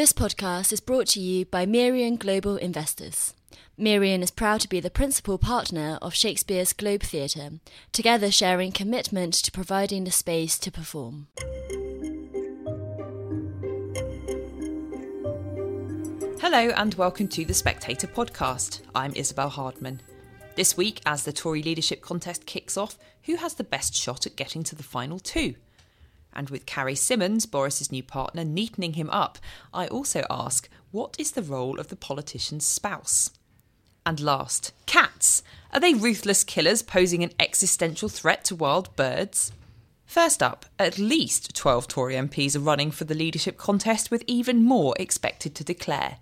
This podcast is brought to you by Merian Global Investors. Merian is proud to be the principal partner of Shakespeare's Globe Theatre, together sharing commitment to providing the space to perform. Hello and welcome to the Spectator podcast. I'm Isabel Hardman. This week, as the Tory leadership contest kicks off, who has the best shot at getting to the final two? And with Carrie Symonds, Boris's new partner, neatening him up, I also ask, what is the role of the politician's spouse? And last, cats. Are they ruthless killers posing an existential threat to wild birds? First up, at least 12 Tory MPs are running for the leadership contest, with even more expected to declare.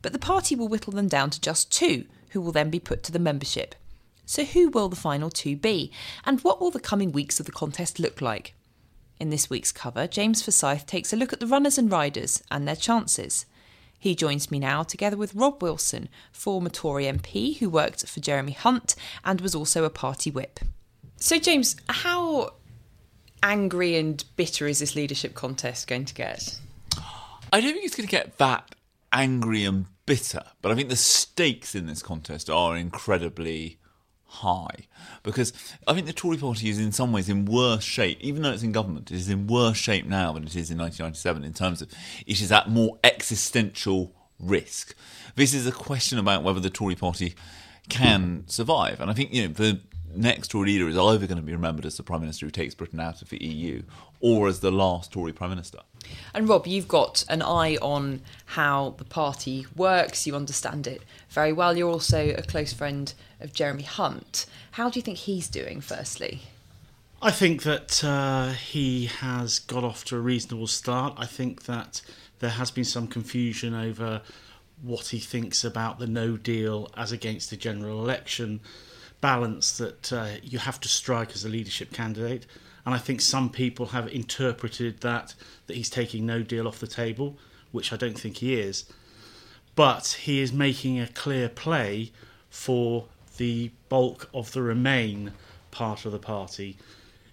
But the party will whittle them down to just two, who will then be put to the membership. So, who will the final two be? And what will the coming weeks of the contest look like? In this week's cover, James Forsyth takes a look at the runners and riders and their chances. He joins me now together with Rob Wilson, former Tory MP who worked for Jeremy Hunt and was also a party whip. So, James, how angry and bitter is this leadership contest going to get? I don't think it's going to get that angry and bitter, but I think the stakes in this contest are incredibly high because I think the Tory party is in some ways in worse shape, even though it's in government, it is in worse shape now than it is in 1997 in terms of it is at more existential risk. This is a question about whether the Tory party can survive, and I think you know the next Tory leader is either going to be remembered as the Prime Minister who takes Britain out of the EU or as the last Tory Prime Minister. And Rob, you've got an eye on how the party works, you understand it very well. You're also a close friend of Jeremy Hunt. How do you think he's doing, firstly? I think that uh, he has got off to a reasonable start. I think that there has been some confusion over what he thinks about the no deal as against the general election balance that uh, you have to strike as a leadership candidate. And I think some people have interpreted that that he's taking no deal off the table, which I don't think he is. But he is making a clear play for the bulk of the Remain part of the party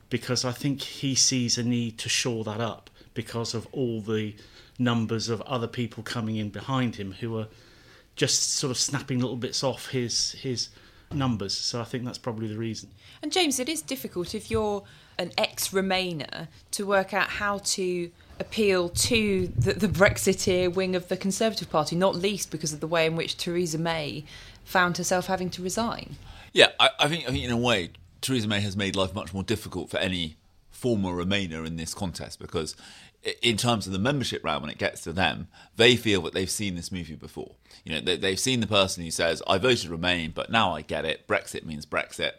because I think he sees a need to shore that up because of all the numbers of other people coming in behind him who are just sort of snapping little bits off his his numbers. So I think that's probably the reason. And James, it is difficult if you're an ex Remainer to work out how to appeal to the, the Brexiteer wing of the Conservative Party, not least because of the way in which Theresa May found herself having to resign. Yeah, I, I think I think in a way Theresa May has made life much more difficult for any former Remainer in this contest because in terms of the membership round when it gets to them, they feel that they've seen this movie before. You know, they, have seen the person who says, "I voted Remain, but now I get it. Brexit means Brexit,"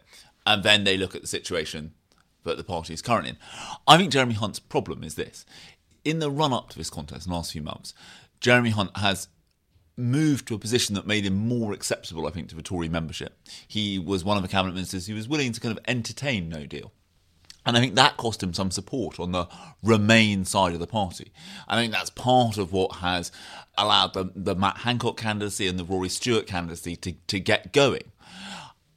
and then they look at the situation that the party is currently in. I think Jeremy Hunt's problem is this: in the run-up to this contest, in the last few months, Jeremy Hunt has moved to a position that made him more acceptable, I think, to the Tory membership. He was one of the cabinet ministers who was willing to kind of entertain No Deal. And I think that cost him some support on the Remain side of the party. I think that's part of what has allowed the, the Matt Hancock candidacy and the Rory Stewart candidacy to, to get going.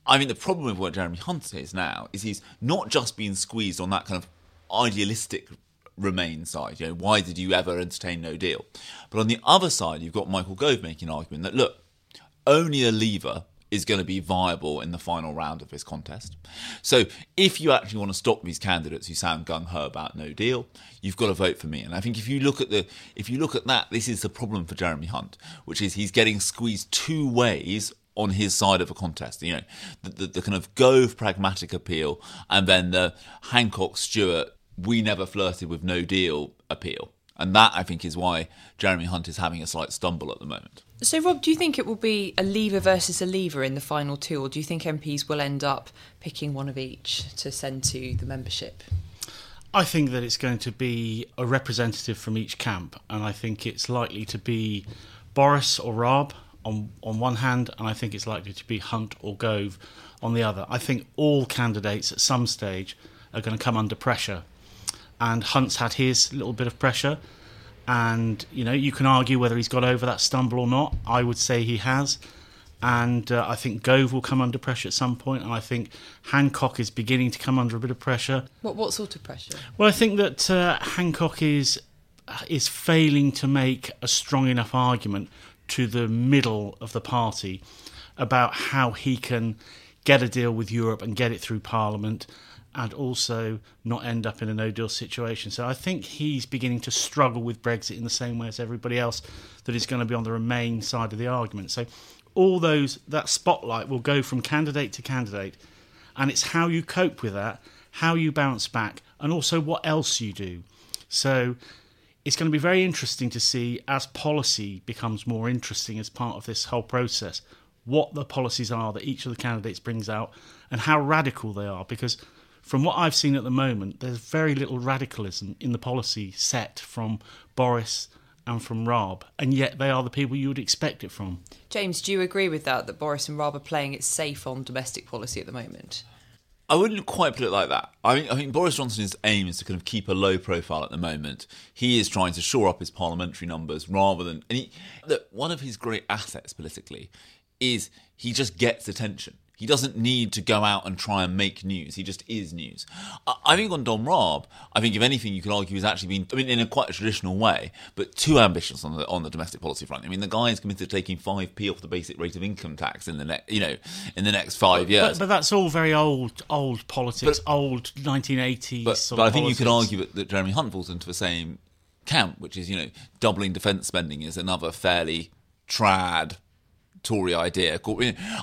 I mean, the problem with what Jeremy Hunt is now is he's not just being squeezed on that kind of idealistic Remain side. You know, why did you ever entertain No Deal? But on the other side, you've got Michael Gove making an argument that look, only a leaver is going to be viable in the final round of this contest. So if you actually want to stop these candidates who sound gung ho about no deal, you've got to vote for me. And I think if you look at the if you look at that, this is the problem for Jeremy Hunt, which is he's getting squeezed two ways on his side of a contest. You know, the, the, the kind of Gove pragmatic appeal and then the Hancock Stewart we never flirted with no deal appeal. And that, I think, is why Jeremy Hunt is having a slight stumble at the moment. So, Rob, do you think it will be a leaver versus a leaver in the final two, or do you think MPs will end up picking one of each to send to the membership? I think that it's going to be a representative from each camp, and I think it's likely to be Boris or Raab on on one hand, and I think it's likely to be Hunt or Gove on the other. I think all candidates at some stage are going to come under pressure and Hunt's had his little bit of pressure. And you know, you can argue whether he's got over that stumble or not. I would say he has, and uh, I think Gove will come under pressure at some point, and I think Hancock is beginning to come under a bit of pressure. What what sort of pressure? Well, I think that uh, Hancock is is failing to make a strong enough argument to the middle of the party about how he can get a deal with Europe and get it through Parliament and also not end up in a no deal situation. So I think he's beginning to struggle with Brexit in the same way as everybody else that is going to be on the Remain side of the argument. So all those that spotlight will go from candidate to candidate and it's how you cope with that, how you bounce back and also what else you do. So it's going to be very interesting to see as policy becomes more interesting as part of this whole process what the policies are that each of the candidates brings out and how radical they are because from what I've seen at the moment, there's very little radicalism in the policy set from Boris and from Raab, and yet they are the people you would expect it from. James, do you agree with that, that Boris and Raab are playing it safe on domestic policy at the moment? I wouldn't quite put it like that. I mean, I think Boris Johnson's aim is to kind of keep a low profile at the moment. He is trying to shore up his parliamentary numbers rather than. And he, look, one of his great assets politically is he just gets attention. He doesn't need to go out and try and make news. He just is news. I, think on Dom Raab, I think if anything, you could argue he's actually been, I mean, in a quite a traditional way, but too ambitious on the on the domestic policy front. I mean, the guy is committed to taking five p off the basic rate of income tax in the next, you know, in the next five years. But, but that's all very old, old politics, but, old nineteen eighties. But, but I think politics. you could argue that, that Jeremy Hunt falls into the same camp, which is you know doubling defence spending is another fairly trad Tory idea.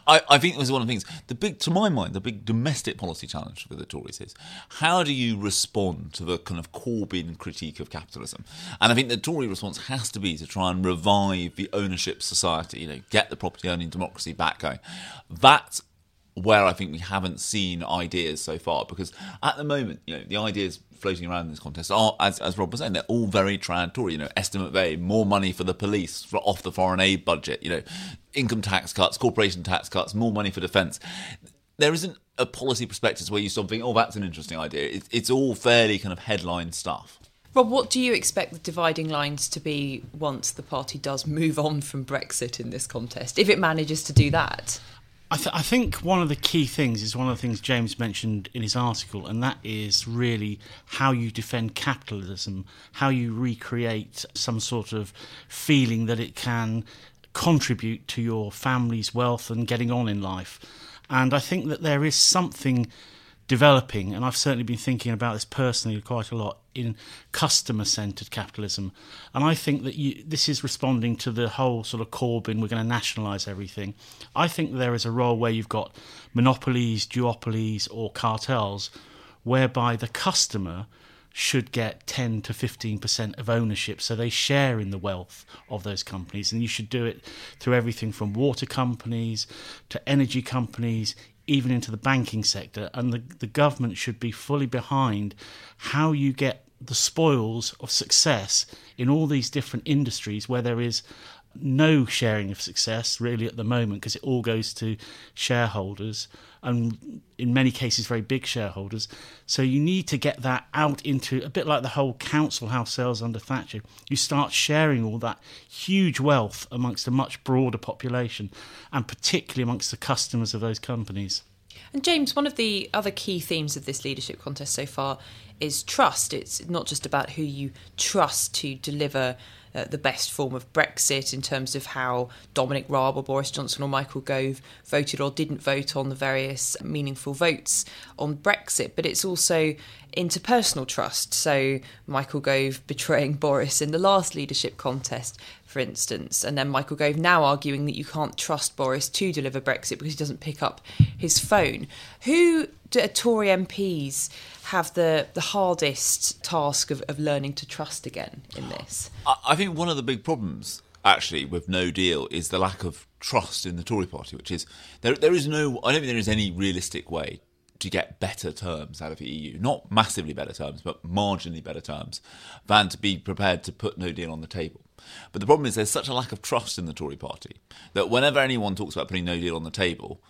I, I think it was one of the things. The big, to my mind, the big domestic policy challenge for the Tories is how do you respond to the kind of Corbyn critique of capitalism? And I think the Tory response has to be to try and revive the ownership society. You know, get the property owning democracy back going. That's where I think we haven't seen ideas so far because at the moment, you know, the ideas floating around in this contest are, as, as Rob was saying, they're all very trad Tory. You know, Esther McVey, more money for the police for, off the foreign aid budget. You know, income tax cuts, corporation tax cuts, more money for defence. There isn't a policy perspective where you start thinking, oh, that's an interesting idea. It, it's all fairly kind of headline stuff. Rob, what do you expect the dividing lines to be once the party does move on from Brexit in this contest, if it manages to do that? I, th- I, think one of the key things is one of the things James mentioned in his article, and that is really how you defend capitalism, how you recreate some sort of feeling that it can contribute to your family's wealth and getting on in life. And I think that there is something developing, and I've certainly been thinking about this personally quite a lot in customer centered capitalism. And I think that you, this is responding to the whole sort of Corbyn, we're going to nationalise everything. I think there is a role where you've got monopolies, duopolies, or cartels, whereby the customer should get 10 to 15% of ownership so they share in the wealth of those companies and you should do it through everything from water companies to energy companies even into the banking sector and the, the government should be fully behind how you get the spoils of success in all these different industries where there is no sharing of success really at the moment because it all goes to shareholders and in many cases very big shareholders. So you need to get that out into a bit like the whole council house sales under Thatcher. You start sharing all that huge wealth amongst a much broader population and particularly amongst the customers of those companies. And James, one of the other key themes of this leadership contest so far is trust. It's not just about who you trust to deliver uh, the best form of Brexit in terms of how Dominic Raab or Boris Johnson or Michael Gove voted or didn't vote on the various meaningful votes on Brexit, but it's also interpersonal trust. So Michael Gove betraying Boris in the last leadership contest, for instance, and then Michael Gove now arguing that you can't trust Boris to deliver Brexit because he doesn't pick up his phone. Who do Tory MPs have the, the hardest task of, of learning to trust again in this? I think one of the big problems actually with no deal is the lack of trust in the Tory party, which is there there is no I don't think there is any realistic way to get better terms out of the EU. Not massively better terms, but marginally better terms, than to be prepared to put no deal on the table. But the problem is there's such a lack of trust in the Tory party that whenever anyone talks about putting no deal on the table,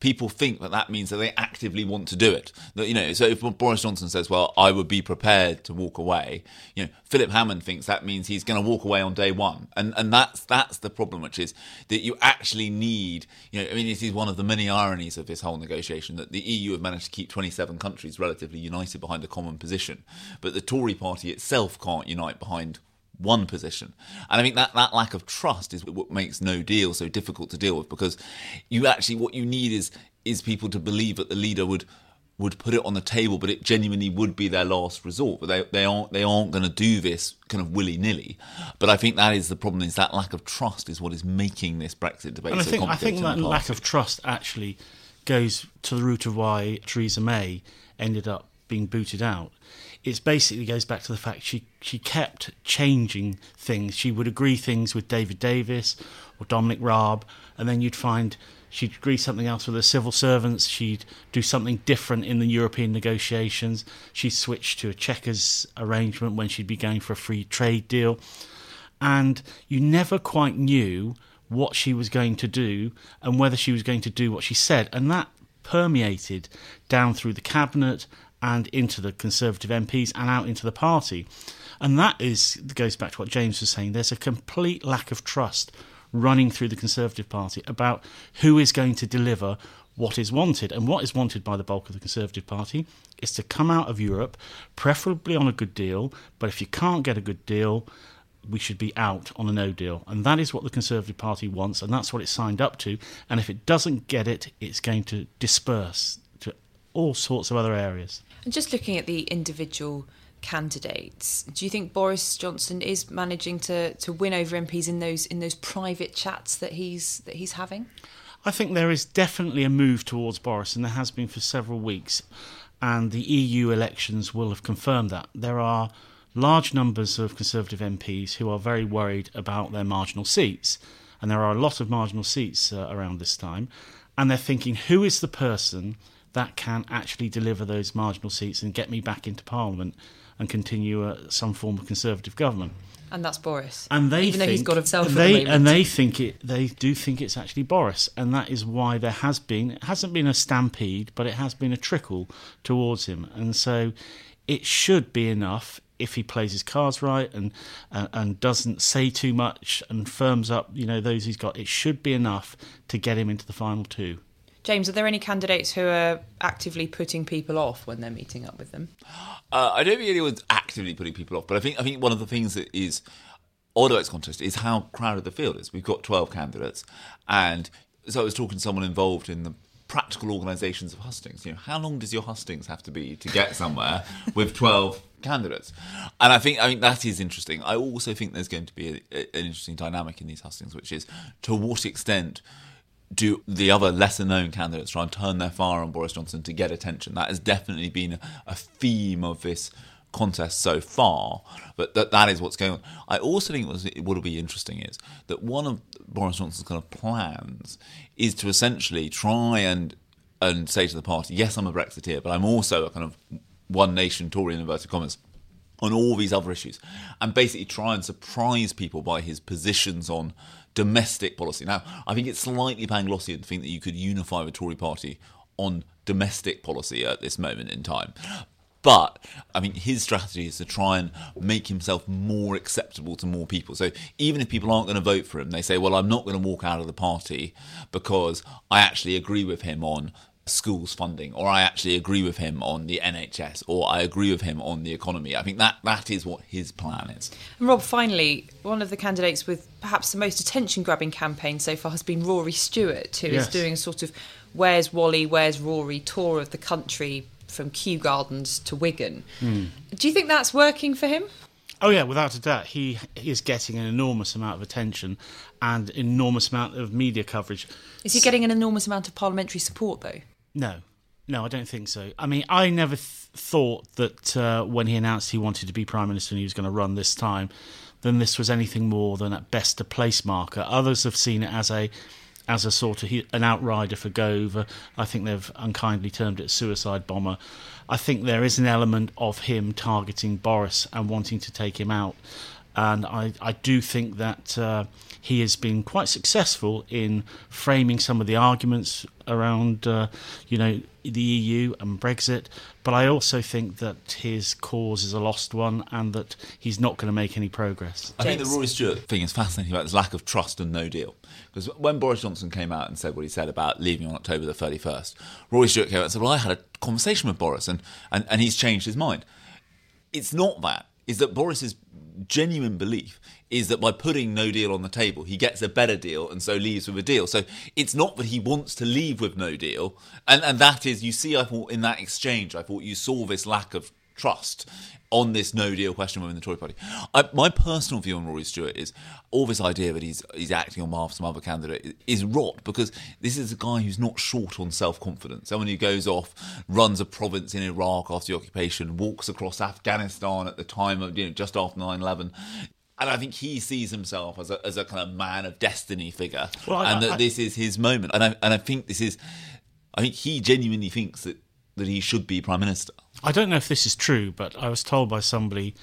people think that that means that they actively want to do it. That you know, so if Boris Johnson says, "Well, I would be prepared to walk away," you know, Philip Hammond thinks that means he's going to walk away on day one, and and that's that's the problem, which is that you actually need. You know, I mean, this is one of the many ironies of this whole negotiation that the EU have managed to keep 27 countries relatively united behind a common position, but the Tory party itself can't unite behind one position. And I think that, that lack of trust is what makes no deal so difficult to deal with because you actually, what you need is, is people to believe that the leader would would put it on the table, but it genuinely would be their last resort. But they, they aren't they aren't going to do this kind of willy nilly. But I think that is the problem: is that lack of trust is what is making this Brexit debate. And I so think I complicated think that lack of trust actually goes to the root of why Theresa May ended up being booted out. It basically goes back to the fact she she kept changing things. She would agree things with David Davis or Dominic Raab, and then you'd find she'd agree something else with the civil servants. She'd do something different in the European negotiations. She switched to a Chequers arrangement when she'd be going for a free trade deal and you never quite knew what she was going to do and whether she was going to do what she said. And that permeated down through the cabinet and into the Conservative MPs and out into the party. And that is goes back to what James was saying. There's a complete lack of trust running through the Conservative Party about who is going to deliver what is wanted. And what is wanted by the bulk of the Conservative Party is to come out of Europe, preferably on a good deal. But if you can't get a good deal, we should be out on a no deal. And that is what the Conservative Party wants, and that's what it signed up to. And if it doesn't get it, it's going to disperse all sorts of other areas. And just looking at the individual candidates, do you think Boris Johnson is managing to, to win over MPs in those in those private chats that he's that he's having? I think there is definitely a move towards Boris, and there has been for several weeks. And the EU elections will have confirmed that. There are large numbers of Conservative MPs who are very worried about their marginal seats. And there are a lot of marginal seats uh, around this time. And they're thinking, who is the person that can actually deliver those marginal seats and get me back into Parliament and continue uh, some form of Conservative government? And that's Boris. and they even think, though he's got himself and at the they and they think it they do think it's actually Boris. And that is why there has been it hasn't been a stampede but it has been a trickle towards him. And so it should be enough if he plays his cards right and uh, and doesn't say too much and firms up you know those he's got. It should be enough to get him into the final two James, are there any candidates who are actively putting people off when they're meeting up with them? Uh, I don't think anyone's actively putting people off, but I think I think one of the things that is odd about this contest is how crowded the field is. We've got twelve candidates, and so I was talking to someone involved in the practical organisations of hustings. You know, how long does your hustings have to be to get somewhere with twelve candidates? And I think I think that is interesting. I also think there's going to be a, a, an interesting dynamic in these hustings, which is to what extent do the other lesser known candidates try and turn their fire on Boris Johnson to get attention? That has definitely been a, theme of this contest so far, but that that is what's going on. I also think what's, what will be interesting is that one of Boris Johnson's kind of plans is to essentially try and and say to the party, yes, I'm a Brexiteer, but I'm also a kind of one nation Tory in inverted commas on all these other issues and basically try and surprise people by his positions on domestic policy. Now, I think it's slightly Panglossian to think that you could unify the Tory party on domestic policy at this moment in time. But I mean, his strategy is to try and make himself more acceptable to more people. So even if people aren't going to vote for him, they say, well, I'm not going to walk out of the party because I actually agree with him on schools funding, or I actually agree with him on the NHS, or I agree with him on the economy. I think that that is what his plan is. And Rob, finally, one of the candidates with perhaps the most attention grabbing campaign so far has been Rory Stewart, who is Yes. doing a sort of Where's Wally, Where's Rory tour of the country from Kew Gardens to Wigan. Hmm. Do you think that's working for him? Oh yeah, without a doubt, he is getting an enormous amount of attention and enormous amount of media coverage. Is he getting an enormous amount of parliamentary support, though? No, no, I don't think so. I mean, I never th- thought that uh, when he announced he wanted to be prime minister and he was going to run this time, then this was anything more than at best a place marker. Others have seen it as a as a sort of an outrider for Gove. I think they've unkindly termed it suicide bomber. I think there is an element of him targeting Boris and wanting to take him out. And I, I do think that uh, he has been quite successful in framing some of the arguments around, uh, you know, the EU and Brexit. But I also think that his cause is a lost one and that he's not going to make any progress. I think the James. Rory Stewart thing is fascinating about this lack of trust and no deal. Because when Boris Johnson came out and said what he said about leaving on October the 31st, Rory Stewart came out and said, Well, I had a conversation with Boris and, and, and he's changed his mind. It's not that. Is that Boris is genuine belief is that by putting no deal on the table, he gets a better deal and so leaves with a deal. So it's not that he wants to leave with no deal. And, and that is, you see, I thought in that exchange, I thought you saw this lack of trust on this no deal question within the Tory party. I, my personal view on Rory Stewart is all this idea that he's he's acting on behalf of some other candidate is rot because this is a guy who's not short on self confidence. Someone who goes off, runs a province in Iraq after the occupation, walks across Afghanistan at the time of you know just after 9-11 and I think he sees himself as a, as a kind of man of destiny figure, well, I, and that I, this is his moment. And I and I think this is, I think he genuinely thinks that that he should be prime minister. I don't know if this is true, but I was told by somebody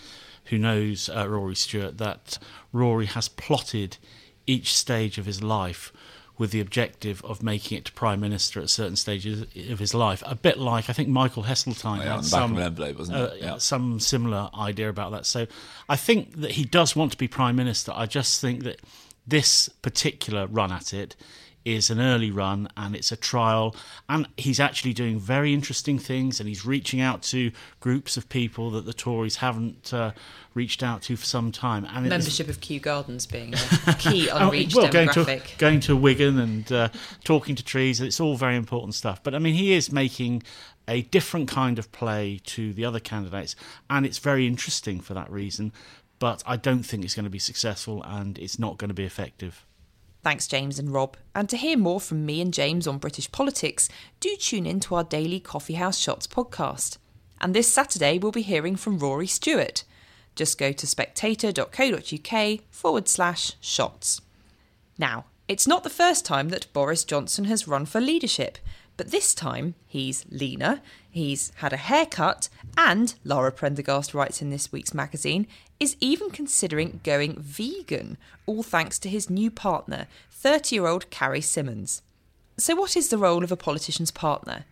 who knows uh, Rory Stewart that Rory has plotted each stage of his life with the objective of making it to prime minister at certain stages of his life. A bit like I think Michael Heseltine oh, yeah, had some, envelope, uh, yeah. some similar idea about that. So I think that he does want to be prime minister. I just think that this particular run at it is an early run and it's a trial. And he's actually doing very interesting things and he's reaching out to groups of people that the Tories haven't uh, reached out to for some time. And membership of Kew Gardens being a key unreached well, going demographic. to, going to Wigan and uh, talking to trees it's all very important stuff. But I mean he is making a different kind of play to the other candidates and it's very interesting for that reason. But I don't think it's going to be successful and it's not going to be effective Thanks, James and Rob. And to hear more from me and James on British politics, do tune in to our daily Coffee House Shots podcast. And this Saturday, we'll be hearing from Rory Stewart. Just go to spectator.co.uk forward slash shots. Now, it's not the first time that Boris Johnson has run for leadership, but this time he's leaner, he's had a haircut, and, Lara Prendergast writes in this week's magazine, is even considering going vegan, all thanks to his new partner, 30 year old Carrie Symonds. So, what is the role of a politician's partner?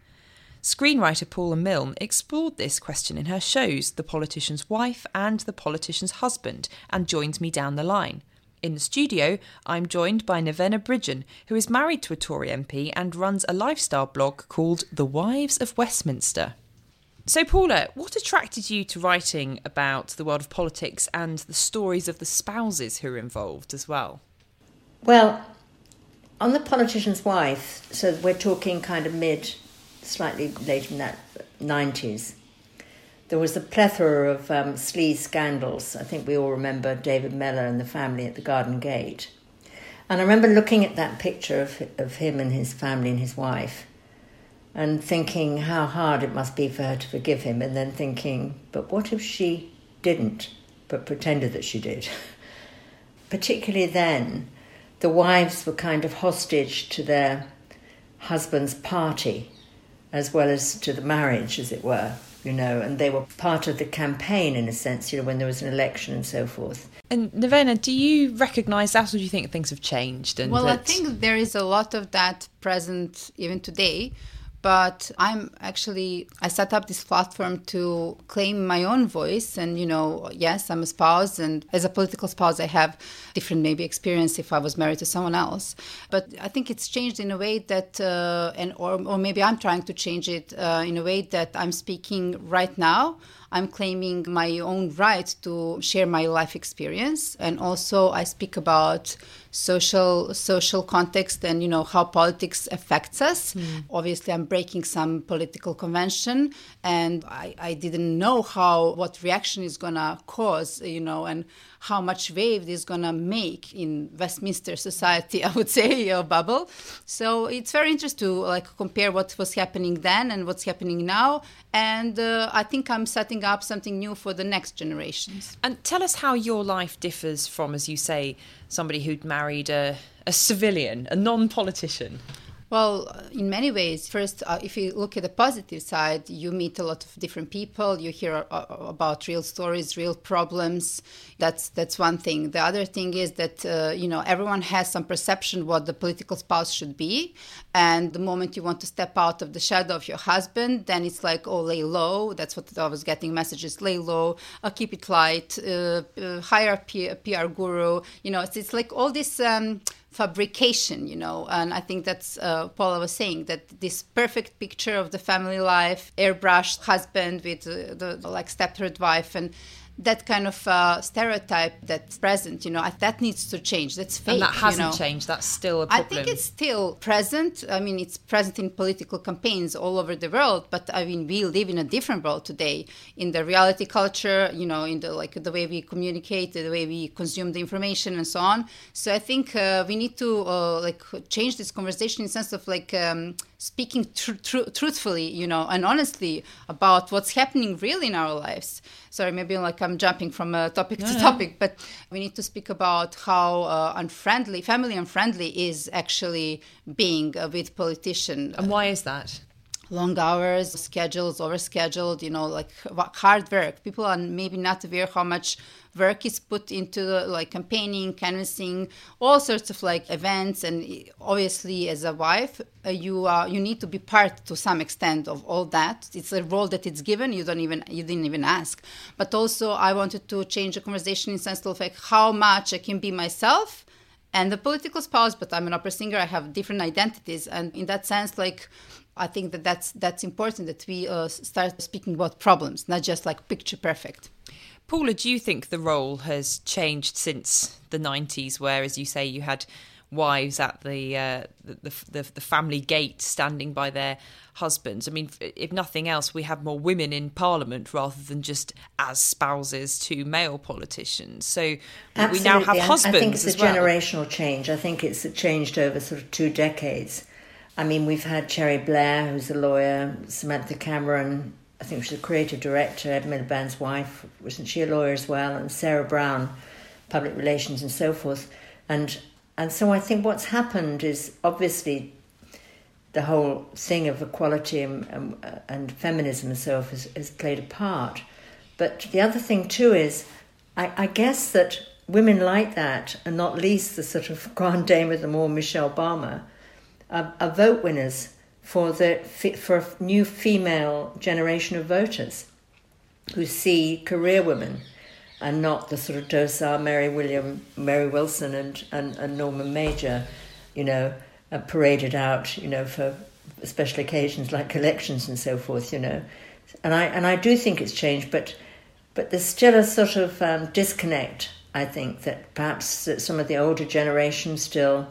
Screenwriter Paula Milne explored this question in her shows The Politician's Wife and The Politician's Husband and joins me down the line. In the studio, I'm joined by Nevena Bridgen, who is married to a Tory MP and runs a lifestyle blog called The Wives of Westminster. So, Paula, what attracted you to writing about the world of politics and the stories of the spouses who are involved as well? Well, on the politician's wife, so we're talking kind of mid, slightly later in that 90s, there was a plethora of um, sleaze scandals. I think we all remember David Mellor and the family at the Garden Gate. And I remember looking at that picture of, of him and his family and his wife and thinking how hard it must be for her to forgive him, and then thinking, but what if she didn't, but pretended that she did? Particularly then, the wives were kind of hostage to their husband's party as well as to the marriage, as it were, you know, and they were part of the campaign in a sense, you know, when there was an election and so forth. And Nevena, do you recognise that, or do you think things have changed? And well, that... I think there is a lot of that present even today but i'm actually i set up this platform to claim my own voice and you know yes i'm a spouse and as a political spouse i have different maybe experience if i was married to someone else. But i think it's changed in a way that uh, and or, or maybe i'm trying to change it uh, in a way that i'm speaking right now. I'm claiming my own right to share my life experience, and also I speak about social social context and you know how politics affects us. Mm. Obviously, I'm breaking some political convention, and I, I didn't know how what reaction is gonna cause, you know, and how much wave this is going to make in Westminster society, I would say, a bubble. So it's very interesting to like compare what was happening then and what's happening now. And uh, I think I'm setting up something new for the next generations. And tell us how your life differs from, as you say, somebody who'd married a, a civilian, a non politician. Well, in many ways, first, uh, if you look at the positive side, you meet a lot of different people. You hear uh, about real stories, real problems. That's that's one thing. The other thing is that uh, you know everyone has some perception what the political spouse should be, and the moment you want to step out of the shadow of your husband, then it's like oh lay low. That's what I was getting messages: lay low, uh, keep it light, uh, uh, hire a PR guru. You know, it's, it's like all this. Um, fabrication, you know. And I think that's uh, Paula was saying that this perfect picture of the family life, airbrushed husband with uh, the, the like step third wife, and that kind of uh, stereotype that's present, you know, that needs to change. That's fake. And that hasn't you know? changed. That's still a problem. I think it's still present. I mean, it's present in political campaigns all over the world. But I mean, we live in a different world today. In the reality culture, you know, in the like the way we communicate, the way we consume the information, and so on. So I think uh, we need to uh, like change this conversation in the sense of like. Um, speaking tr- tr- truthfully, you know, and honestly about what's happening really in our lives. Sorry, maybe like I'm jumping from a topic to topic, but we need to speak about how uh, unfriendly, family unfriendly is actually being uh, with politician. And why is that? long hours, schedules, overscheduled, you know, like hard work. People are maybe not aware how much work is put into like campaigning, canvassing, all sorts of like events. And obviously, as a wife, uh, you uh, you need to be part to some extent of all that. It's a role that it's given. You don't even you didn't even ask. But also, I wanted to change the conversation in sense of like how much I can be myself and the political spouse but i'm an opera singer i have different identities and in that sense like I think that that's that's important that we uh, start speaking about problems, not just like picture perfect. Paula, do you think the role has changed since the '90s, where, as you say, you had wives at the, uh, the, the, the family gate standing by their husbands. I mean, if nothing else, we have more women in Parliament rather than just as spouses to male politicians. So Absolutely. we now have husbands. I think it's a well. generational change. I think it's changed over sort of two decades. I mean, we've had Cherie Blair, who's a lawyer, Samantha Cameron, I think she's a creative director, Ed Miliband's wife, wasn't she a lawyer as well, and Sarah Brown, public relations and so forth. And and so I think what's happened is obviously the whole thing of equality and, and, uh, feminism and so forth has, has, played a part. But the other thing too is, I, I guess that women like that, and not least the sort of grand dame of them all, Michelle Obama, are, are vote winners for the for a new female generation of voters who see career women and not the sort of docile Mary William, Mary Wilson, and, and, and Norma Major, you know, uh, paraded out, you know, for special occasions like elections and so forth, you know. And I and I do think it's changed, but but there's still a sort of um, disconnect. I think that perhaps that some of the older generation still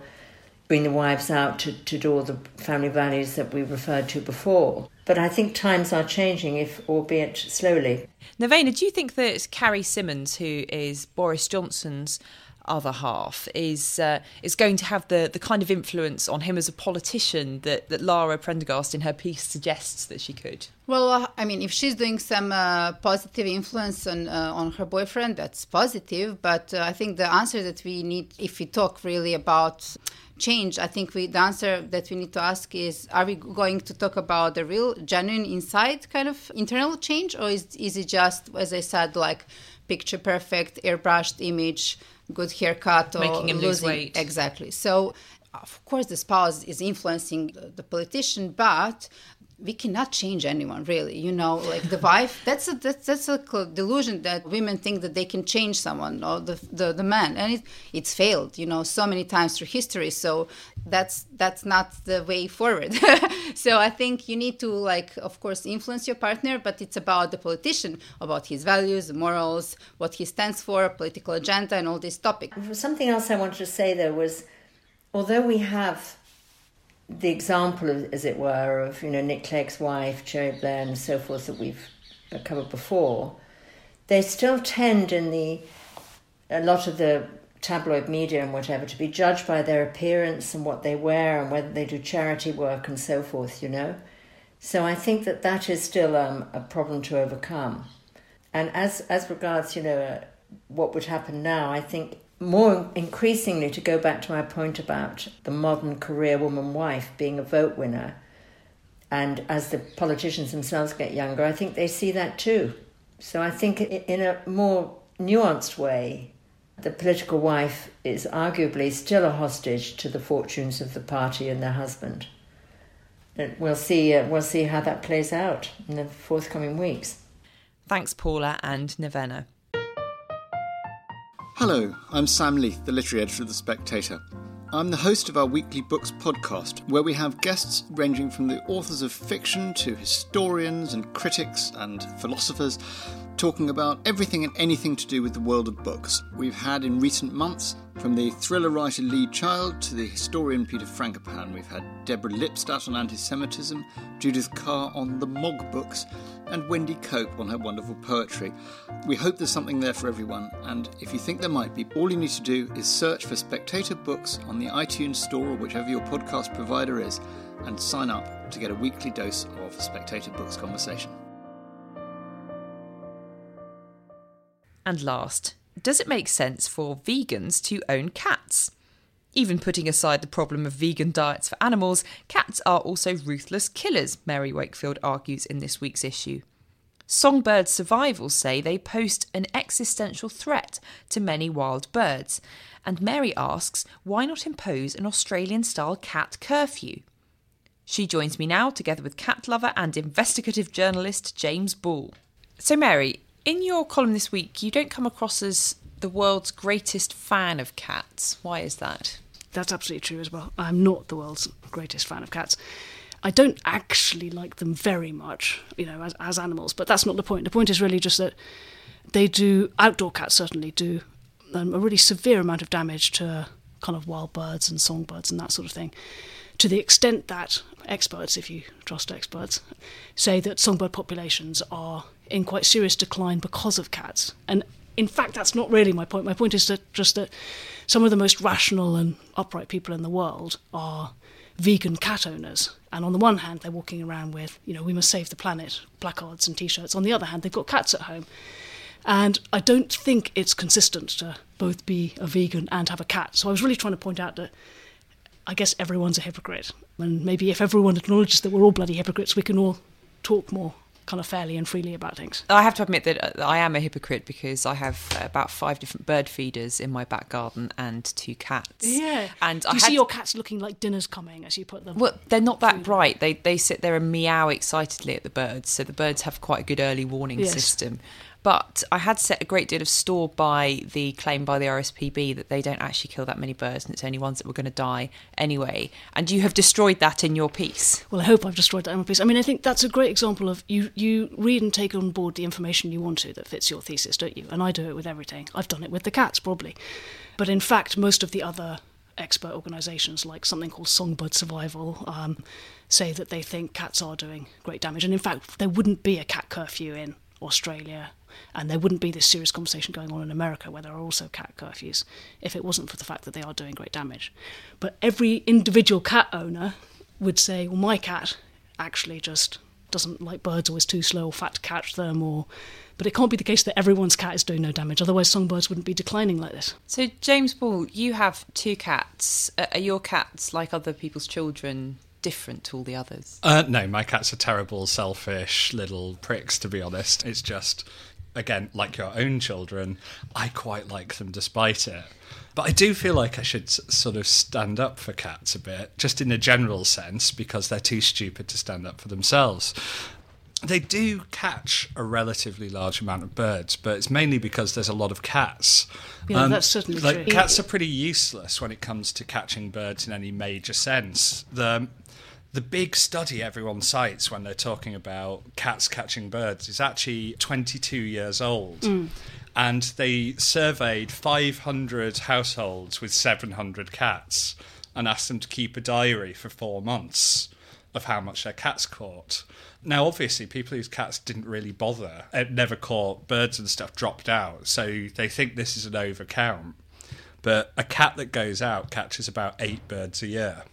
bring the wives out to, to do all the family values that we referred to before. But I think times are changing, if albeit slowly. Nevena, do you think that Carrie Symonds, who is Boris Johnson's other half, is uh, is going to have the, the kind of influence on him as a politician that, that Lara Prendergast in her piece suggests that she could? Well, uh, I mean, if she's doing some uh, positive influence on uh, on her boyfriend, that's positive. But uh, I think the answer that we need, if we talk really about change, I think we, the answer that we need to ask is: Are we going to talk about the real, genuine inside kind of internal change, or is is it just, as I said, like picture perfect, airbrushed image, good haircut, or making him losing. lose weight? Exactly. So of course the spouse is influencing the politician but we cannot change anyone really you know like the wife that's a that's, that's a delusion that women think that they can change someone or the the, the man and it, it's failed you know so many times through history so that's that's not the way forward. So i think you need to like of course influence your partner but it's about the politician about his values morals what he stands for political agenda and all these topics something else i wanted to say though was although we have the example, as it were, of you know Nick Clegg's wife, Cherie Blair, and so forth that we've covered before, they still tend in the a lot of the tabloid media and whatever to be judged by their appearance and what they wear and whether they do charity work and so forth. You know, so I think that that is still um, a problem to overcome. And as as regards you know uh, what would happen now, I think more increasingly, to go back to my point about the modern career woman wife being a vote winner, and as the politicians themselves get younger, I think they see that too. So I think in a more nuanced way, the political wife is arguably still a hostage to the fortunes of the party and their husband. we'll see. Uh, we'll see how that plays out in the forthcoming weeks. Thanks, Paula and Nevena. Hello, I'm Sam Leith, the literary editor of The Spectator. I'm the host of our weekly books podcast, where we have guests ranging from the authors of fiction to historians and critics and philosophers talking about everything and anything to do with the world of books. We've had in recent months, from the thriller writer Lee Child to the historian Peter Frankopan, we've had Deborah Lipstadt on anti Semitism, Judith Kerr on the Mog books, and Wendy Cope on her wonderful poetry. We hope there's something there for everyone, and if you think there might be, all you need to do is search for Spectator Books on the iTunes Store or whichever your podcast provider is, and sign up to get a weekly dose of Spectator Books conversation. And last, does it make sense for vegans to own cats? Even putting aside the problem of vegan diets for animals, cats are also ruthless killers, Mary Wakefield argues in this week's issue. Songbird Survival say they pose an existential threat to many wild birds, and Mary asks why not impose an Australian style cat curfew? She joins me now, together with cat lover and investigative journalist James Ball. So, Mary, in your column this week, you don't come across as the world's greatest fan of cats. Why is that? That's absolutely true as well. I'm not the world's greatest fan of cats. I don't actually like them very much, you know, as, as animals, but that's not the point. The point is really just that they do, outdoor cats certainly do um, a really severe amount of damage to kind of wild birds and songbirds and that sort of thing, to the extent that experts, if you trust experts, say that songbird populations are in quite serious decline because of cats. And in fact, that's not really my point. My point is that just that some of the most rational and upright people in the world are vegan cat owners. And on the one hand, they're walking around with, you know, we must save the planet placards and t shirts. On the other hand, they've got cats at home. And I don't think it's consistent to both be a vegan and have a cat. So I was really trying to point out that I guess everyone's a hypocrite. And maybe if everyone acknowledges that we're all bloody hypocrites, we can all talk more kind of fairly and freely about things. I have to admit that uh, I am a hypocrite because I have uh, about five different bird feeders in my back garden and two cats. Yeah. And I you see your cats looking like dinner's coming as you put them? Well, they're not that bright. They they sit there and meow excitedly at the birds, so the birds have quite a good early warning Yes. system. But I had set a great deal of store by the claim by the RSPB that they don't actually kill that many birds and it's only ones that were going to die anyway. And you have destroyed that in your piece. Well, I hope I've destroyed that in my piece. I mean, I think that's a great example of you, you read and take on board the information you want to that fits your thesis, don't you? And I do it with everything. I've done it with the cats, probably. But in fact, most of the other expert organisations, like something called Songbird Survival, um, say that they think cats are doing great damage. And in fact, there wouldn't be a cat curfew in Australia, and there wouldn't be this serious conversation going on in America where there are also cat curfews if it wasn't for the fact that they are doing great damage. But every individual cat owner would say, well, my cat actually just doesn't like birds or is too slow or fat to catch them or but it can't be the case that everyone's cat is doing no damage otherwise songbirds wouldn't be declining like this So, James Ball, you have two cats. Uh, are your cats, like other people's children, different to all the others? Uh, no, my cats are terrible, selfish little pricks, to be honest. It's just, again, like your own children, I quite like them despite it. But I do feel like I should sort of stand up for cats a bit, just in a general sense, because they're too stupid to stand up for themselves. They do catch a relatively large amount of birds, but it's mainly because there's a lot of cats. Yeah, that's certainly like, true. Cats are pretty useless when it comes to catching birds in any major sense. The the big study everyone cites when they're talking about cats catching birds is actually 22 years old. Mm. And they surveyed 500 households with 700 cats and asked them to keep a diary for four months of how much their cats caught. Now, obviously, people whose cats didn't really bother, it never caught birds and stuff, dropped out. So they think this is an overcount. But a cat that goes out catches about eight birds a year,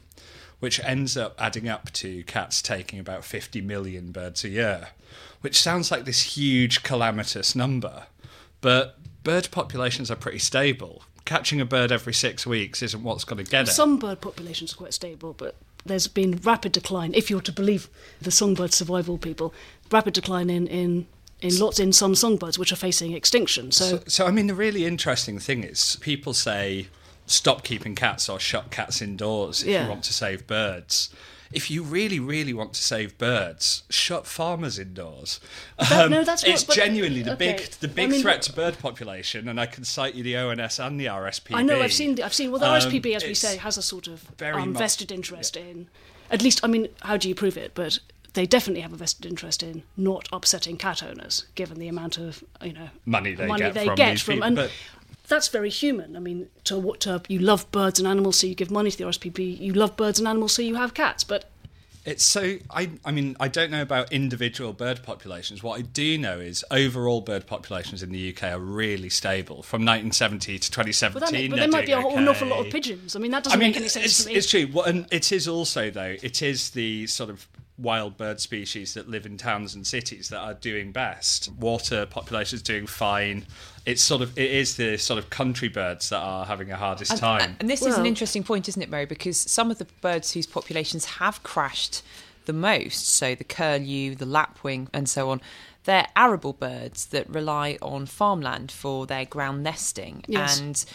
which ends up adding up to cats taking about 50 million birds a year, which sounds like this huge calamitous number. But bird populations are pretty stable. Catching a bird every six weeks isn't what's going to get it. some bird populations are quite stable but there's been rapid decline if you're to believe the songbird survival people rapid decline in in in lots in some songbirds which are facing extinction so So, so, I mean, the really interesting thing is people say stop keeping cats or shut cats indoors if Yeah. you want to save birds. If you really, really want to save birds, shut farmers indoors. Um, no, that's it's genuinely the okay. big, the I big mean, threat to bird population, and I can cite you the ONS and the RSPB. I know I've seen the- I've seen well the Um, RSPB as we say has a sort of um, vested interest in at least I mean how do you prove it but they definitely have a vested interest in not upsetting cat owners, given the amount of you know Money they money get they from get these from and but- that's very human. I mean, to what to you love birds and animals, so you give money to the RSPB. You love birds and animals, so you have cats. But It's so I I mean I don't know about individual bird populations. What I do know is overall bird populations in the UK are really stable from 1970 to but, 2017. that, but there might be a whole, an awful lot of pigeons. I mean, that doesn't mean, make any sense it's, to me. it's true. Well, and it is also though it is the sort of wild bird species that live in towns and cities that are doing best. Water populations doing fine. It's sort of it is the sort of country birds that are having a hardest And, time. and this is an interesting point, isn't it, Mary? Because some of the birds whose populations have crashed the most, so the curlew, the lapwing, and so on, they're arable birds that rely on farmland for their ground nesting. Yes. And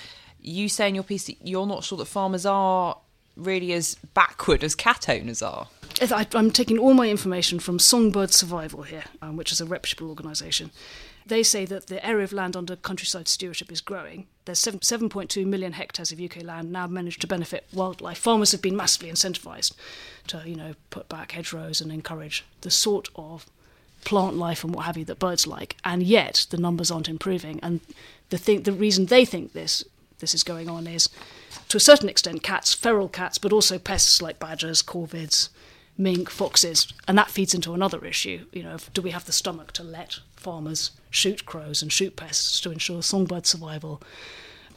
you say in your piece that you're not sure that farmers are really as backward as cat owners are. I'm taking all my information from Songbird Survival here, um, which is a reputable organisation. They say that the area of land under countryside stewardship is growing. There's 7, 7.2 million hectares of UK land now managed to benefit wildlife. Farmers have been massively incentivised to, you know, put back hedgerows and encourage the sort of plant life and what have you that birds like. And yet the numbers aren't improving. And the thing, the reason they think this this is going on is, to a certain extent, cats, feral cats, but also pests like badgers, corvids, mink, foxes, and that feeds into another issue. You know, do we have the stomach to let farmers shoot crows and shoot pests to ensure songbird survival,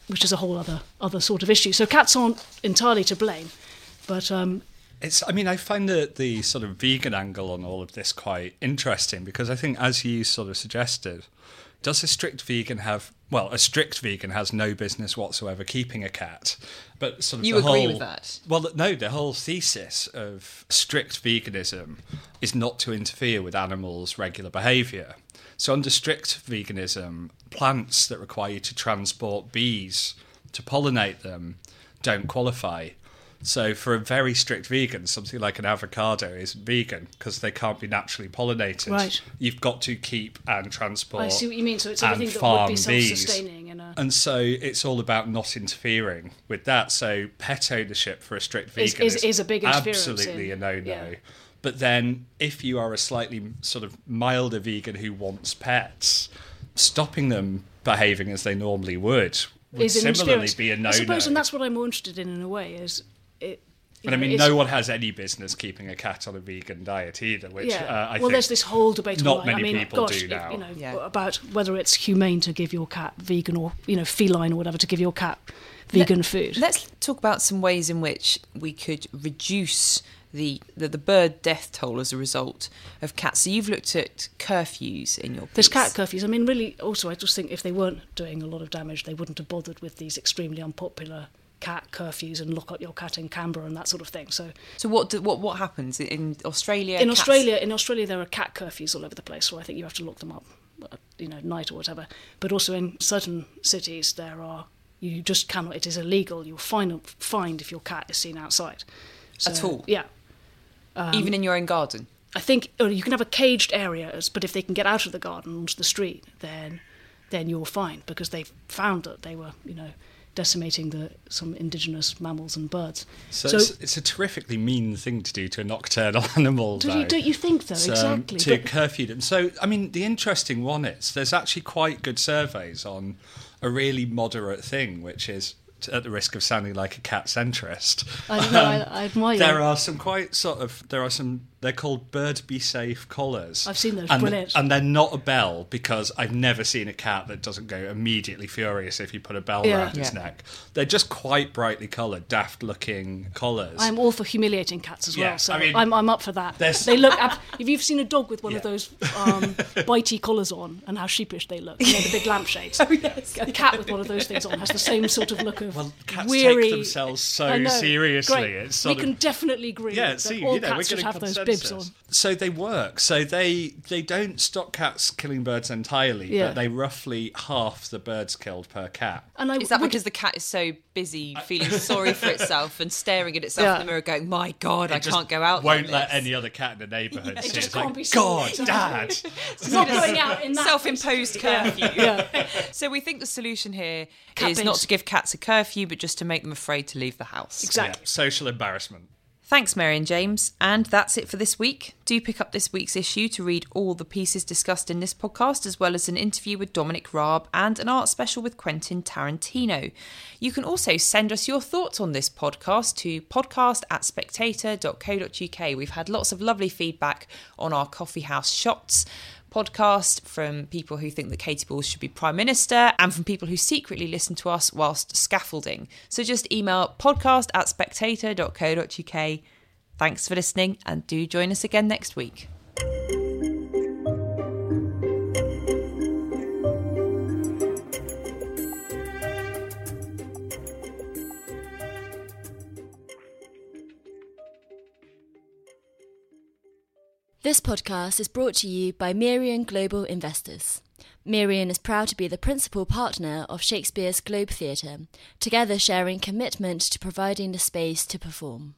which is a whole other other sort of issue. So cats aren't entirely to blame, but um, It's. I mean, I find the the sort of vegan angle on all of this quite interesting because I think, as you sort of suggested, does a strict vegan have? Well, a strict vegan has no business whatsoever keeping a cat, but sort of You agree whole, with that? Well, no, the whole thesis of strict veganism is not to interfere with animals' regular behaviour. So, under strict veganism, plants that require you to transport bees to pollinate them don't qualify. So, for a very strict vegan, something like an avocado isn't vegan because they can't be naturally pollinated. Right. You've got to keep and transport. I see what you mean. So it's and everything that would farm be self-sustaining in a uh, And so it's all about not interfering with that. So pet ownership for a strict Is- vegan is- is a big absolutely in- a no-no. yeah. But then if you are a slightly sort of milder vegan who wants pets, stopping them behaving as they normally would would is similarly be a no-no. I suppose, and that's what I'm more interested in in a way is it. you but I mean, no one has any business keeping a cat on a vegan diet either, which yeah. uh, I well, think there's this whole debate not online. many I mean, people gosh, do it- now. You know, Yeah. about whether it's humane to give your cat vegan or you know feline or whatever to give your cat vegan food. Let's talk about some ways in which we could reduce the, the, the bird death toll as a result of cats. So you've looked at curfews in your piece. There's cat curfews. I mean, really, also, I just think if they weren't doing a lot of damage, they wouldn't have bothered with these extremely unpopular cat curfews and lock up your cat in Canberra and that sort of thing. So So what do, what what happens in Australia? in cats- Australia, in Australia, there are cat curfews all over the place, so I think you have to lock them up, uh, you know, night or whatever. But also in certain cities, there are you just cannot. It is illegal. You'll fine, fined if your cat is seen outside. So, At all? Yeah. even in your own garden. I think or you can have a caged area, but if they can get out of the garden onto the street, then then you're fine because they've found that they were, you know, decimating the some indigenous mammals and birds. So, it's, it's a terrifically mean thing to do to a nocturnal animal. Do you, don't you think though? So, um, exactly. to But- curfew them. So, I mean, the interesting one is there's actually quite good surveys on a really moderate thing, which is at the risk of sounding like a cat centrist. I know, I, I um, admire There are some quite sort of there are some they're called bird be safe collars. I've seen those, and, brilliant. And they're not a bell because I've never seen a cat that doesn't go immediately furious if you put a bell Yeah. around its Yeah. neck. They're just quite brightly coloured, daft looking collars. I'm all for humiliating cats as Yeah, well, so I mean, I'm, I'm up for that. They look. Ab- if you've seen a dog with one of those um, bitey collars on and how sheepish they look, you know, the big lampshades. Oh, yes. A cat with one of those things on has the same sort of look of Well, cats weary. take themselves so I know. seriously. Great. It's we sort can of, definitely agree. yeah, that see, all you know, we're cats should have those consensus. Bibs on. So they work. So they they don't stop cats killing birds entirely, Yeah. but they roughly half the birds killed per cat. And I Is that because the cat is so busy feeling sorry for itself and staring at itself Yeah. in the mirror, going, "My God, I It just can't go out." Won't like let this." any other cat in the neighbourhood see. just It's can't like, be seen. God, Dad. It's not going out in that. Self-imposed curfew. Yeah. So we think the solution here is Cat not to give cats a curfew, but just to make them afraid to leave the house. Exactly. Yeah, social embarrassment. Thanks, Mary and James. And that's it for this week. Do pick up this week's issue to read all the pieces discussed in this podcast, as well as an interview with Dominic Raab and an art special with Quentin Tarantino. You can also send us your thoughts on this podcast to podcast at spectator.co.uk. We've had lots of lovely feedback on our coffee house shots podcast from people who think that Katy Balls should be Prime Minister and from people who secretly listen to us whilst scaffolding. So just email podcast at spectator.co.uk. Thanks for listening and do join us again next week. This podcast is brought to you by Merian Global Investors. Merian is proud to be the principal partner of Shakespeare's Globe Theatre, together sharing commitment to providing the space to perform.